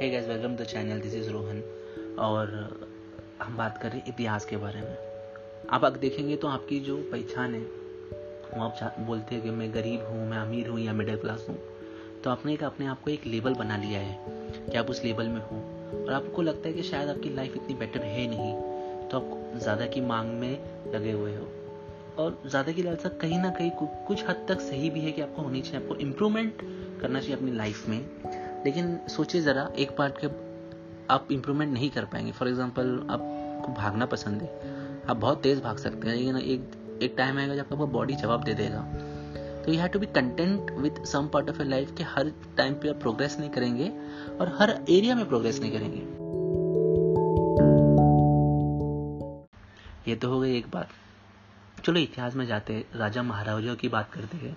Hey guys welcome to channel this is Rohan और हम बात कर रहे हैं इतिहास के बारे में। आप अगर देखेंगे तो आपकी जो पहचान है, वो आप बोलते हैं कि मैं गरीब हूँ, मैं अमीर हूँ या मिडिल क्लास हूँ। तो आपने एक अपने आप को एक लेबल बना लिया है कि आप उस लेबल में हो। और आपको लगता है कि शायद आपकी लाइफ इतनी बेटर है नहीं। तो आप ज़्यादा की मांग में लगे हुए हो। और ज़्यादा की लालसा कहीं ना कहीं कुछ हद तक सही भी है कि आपको होनी चाहिए, आपको इम्प्रूवमेंट करना चाहिए अपनी लाइफ में। लेकिन सोचिए ज़रा, एक पार्ट के आप इम्प्रूवमेंट नहीं कर पाएँगे। फॉर एग्ज़ाम्पल आपको भागना पसंद है। आप बहुत तेज़ भाग सकते हैं, लेकिन एक एक टाइम आएगा जब आपका बॉडी जवाब दे देगा। तो you have to be content with some part of your life के हर टाइम पे आप प्रोग्रेस नहीं करेंगे और हर एरिया में प्रोग्रेस नहीं करेंगे। ये तो हो गई एक बात। चलो, इतिहास में जाते राजा महाराजाओं की बात करते हैं।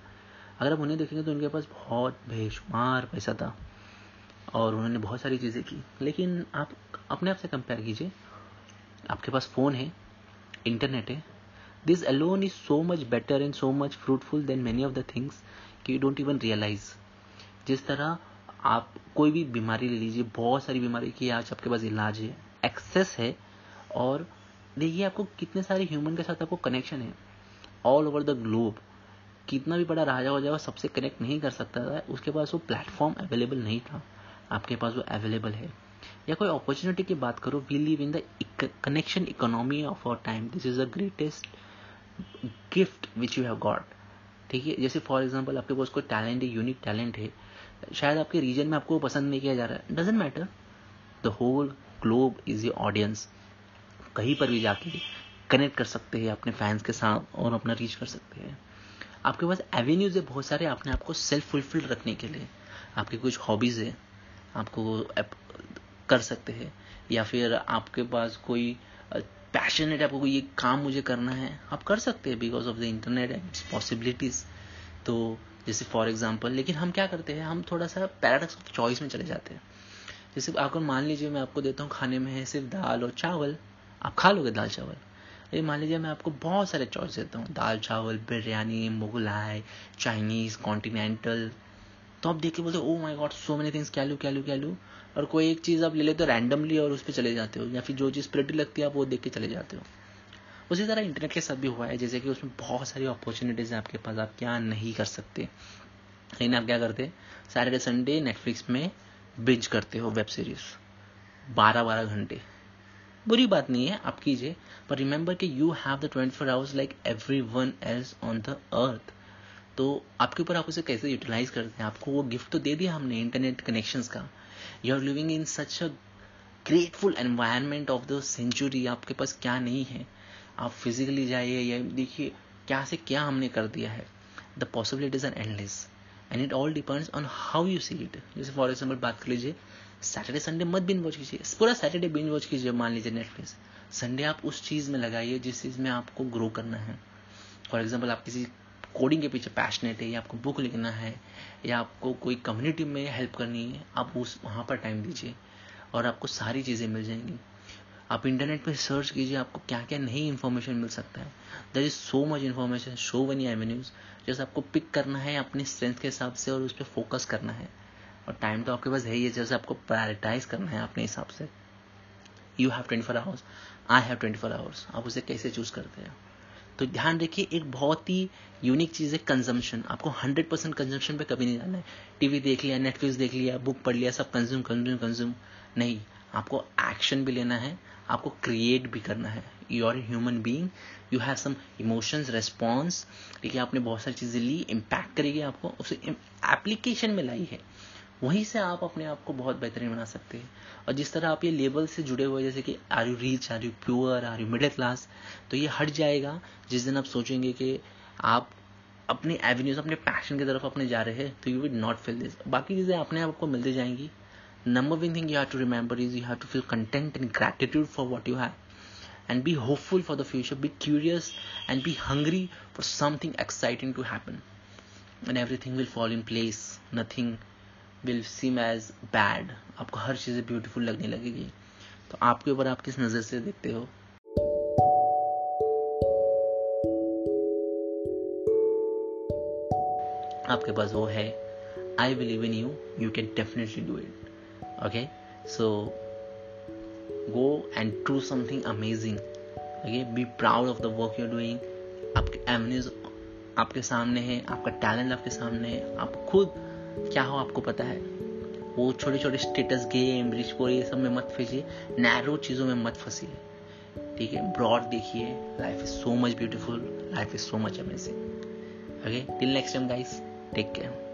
अगर आप उन्हें देखेंगे तो उनके पास बहुत बेशुमार पैसा था। और उन्होंने बहुत सारी चीज़ें की। लेकिन आप अपने आप से कंपेयर कीजिए। आपके पास फ़ोन है इंटरनेट है। This alone is so much better and so much fruitful than many of the things कि यू डोंट इवन रियलाइज़ जिस तरह आप कोई भी बीमारी ले लीजिए, बहुत सारी बीमारी की आज आपके पास इलाज है एक्सेस है, और देखिए आपको कितने सारे ह्यूमन के साथ आपको कनेक्शन है। ऑल ओवर द ग्लोब कितना भी बड़ा राजा हो जाए सबसे कनेक्ट नहीं कर सकता था। उसके पास वो प्लेटफॉर्म अवेलेबल नहीं था। आपके पास वो अवेलेबल है। या कोई अपॉर्चुनिटी की बात करो we live in the connection economy of our time this is the greatest gift which you have got ठीक है जैसे फॉर एग्ज़ाम्पल आपके पास कोई टैलेंट है यूनिक टैलेंट है, शायद आपके रीजन में आपको पसंद नहीं किया जा रहा है। Doesn't matter the whole globe is your audience कहीं पर भी जाके कनेक्ट कर सकते हैं, अपने फैंस के साथ और अपना रीच कर सकते हैं। आपके पास एवेन्यूज है बहुत सारे अपने आपको सेल्फ फुलफिल रखने के लिए। आपकी कुछ हॉबीज़ है। आपको कर सकते हैं, या फिर आपके पास कोई पैशनेट आपको ये काम मुझे करना है, आप कर सकते हैं because of the internet and possibilities तो जैसे फॉर एग्ज़ाम्पल लेकिन हम क्या करते हैं, हम थोड़ा सा पैराडॉक्स ऑफ़ चॉइस में चले जाते हैं। जैसे अगर मान लीजिए मैं आपको देता हूँ खाने में है सिर्फ़ दाल और चावल, आप खा लोगे दाल चावल। ये मान लीजिए मैं आपको बहुत सारे चॉइस देता हूँ, दाल चावल, बिरयानी, मुगलाई चाइनीज़ कॉन्टिनेंटल तो आप देख के बोलते ओ my god so many things क्या लू, क्या क्या और कोई एक चीज़ आप ले लेते हो रैंडमली और उस पर चले जाते हो, या फिर जो चीज़ प्रिटी लगती है, आप वो देख के चले जाते हो। उसी तरह इंटरनेट के साथ भी हुआ है, जैसे कि उसमें बहुत सारी अपॉर्चुनिटीज़ हैं आपके पास, आप क्या नहीं कर सकते। लेकिन आप क्या करते सैटरडे संडे नेटफ्लिक्स में बिंज करते हो वेब सीरीज़ बारह बारह घंटे। बुरी बात नहीं है, आप कीजिए पर रिमेंबर कि you have the twenty four hours like everyone else on the earth तो आपके ऊपर आप उसे कैसे यूटिलाइज करते हैं? आपको वो गिफ्ट तो दे दिया हमने इंटरनेट कनेक्शंस का। You are living in such a grateful environment of the century आपके पास क्या नहीं है? आप फिजिकली जाइए, या देखिए, क्या से क्या हमने कर दिया है। The possibilities are endless and it all depends on how you see it जैसे फॉर एग्ज़ाम्पल बात कर लीजिए सैटरडे संडे मत बिन वॉच कीजिए। पूरा सैटरडे बिन वॉच कीजिए, मान लीजिए नेटफ्लिक्स संडे आप उस चीज़ में लगाइए जिस चीज़ में आपको ग्रो करना है। फॉर एग्ज़ाम्पल आप किसी कोडिंग के पीछे पैशनेट है, या आपको बुक लिखना है, या आपको कोई कम्युनिटी में हेल्प करनी है, आप उस, वहाँ पर टाइम दीजिए और आपको सारी चीज़ें मिल जाएँगी। आप इंटरनेट पर सर्च कीजिए, आपको क्या क्या नई इन्फॉर्मेशन मिल सकता है। There is so much information so many avenues जैसे आपको पिक करना है, अपने स्ट्रेंथ के हिसाब से और उस पर फोकस करना है। और टाइम तो आपके पास है ही है, जैसे आपको प्रायोरिटाइज करना है अपने हिसाब से। You have twenty four hours I have twenty four hours आप उसे कैसे चूज़ करते हैं? तो ध्यान रखिए, एक बहुत ही यूनिक चीज़ है कंजम्पशन आपको 100 परसेंट कंजम्पशन पे कभी नहीं जाना है। टीवी देख लिया नेटफ्लिक्स देख लिया बुक पढ़ लिया, सब कंज्यूम कंज्यूम कंज्यूम नहीं, आपको एक्शन भी लेना है, आपको क्रिएट भी करना है। You are human being you have some emotions response ठीक है आपने बहुत सारी चीज़ें ली इम्पैक्ट करेगी आपको, उसे एप्लीकेशन में लाई है। वहीं से आप अपने आप को बहुत बेहतरीन बना सकते हैं। और जिस तरह आप ये लेवल से जुड़े हुए जैसे कि are you rich are you poor are you middle class तो ये हट जाएगा। जिस दिन आप सोचेंगे कि आप अपने एवेन्यूज अपने पैशन की तरफ़ अपने जा रहे हैं तो you would not feel this बाकी चीज़ें अपने आप को मिलती जाएँगी। Number one thing you have to remember is you have to feel content and gratitude for what you have and be hopeful for the future. Be curious and be hungry for something exciting to happen. And everything will fall in place. Nothing will seem as bad आपको हर चीज़ें beautiful लगने लगेगी। तो आपके ऊपर आप किस नज़र से देखते हो? आपके पास वो है I believe in you you can definitely do it okay so go and do something amazing okay be proud of the work you doing आपके एवन्यूज आपके सामने है, आपका टैलेंट आपके सामने है। आप खुद क्या हो आपको पता है? वो छोटे छोटे स्टेटस गेम रिच पोर ये सब में मत फंसिए। नैरो चीज़ों में मत फंसिए। ठीक है? ब्रॉड देखिए। Life is so much beautiful life is so much amazing okay till next time guys take care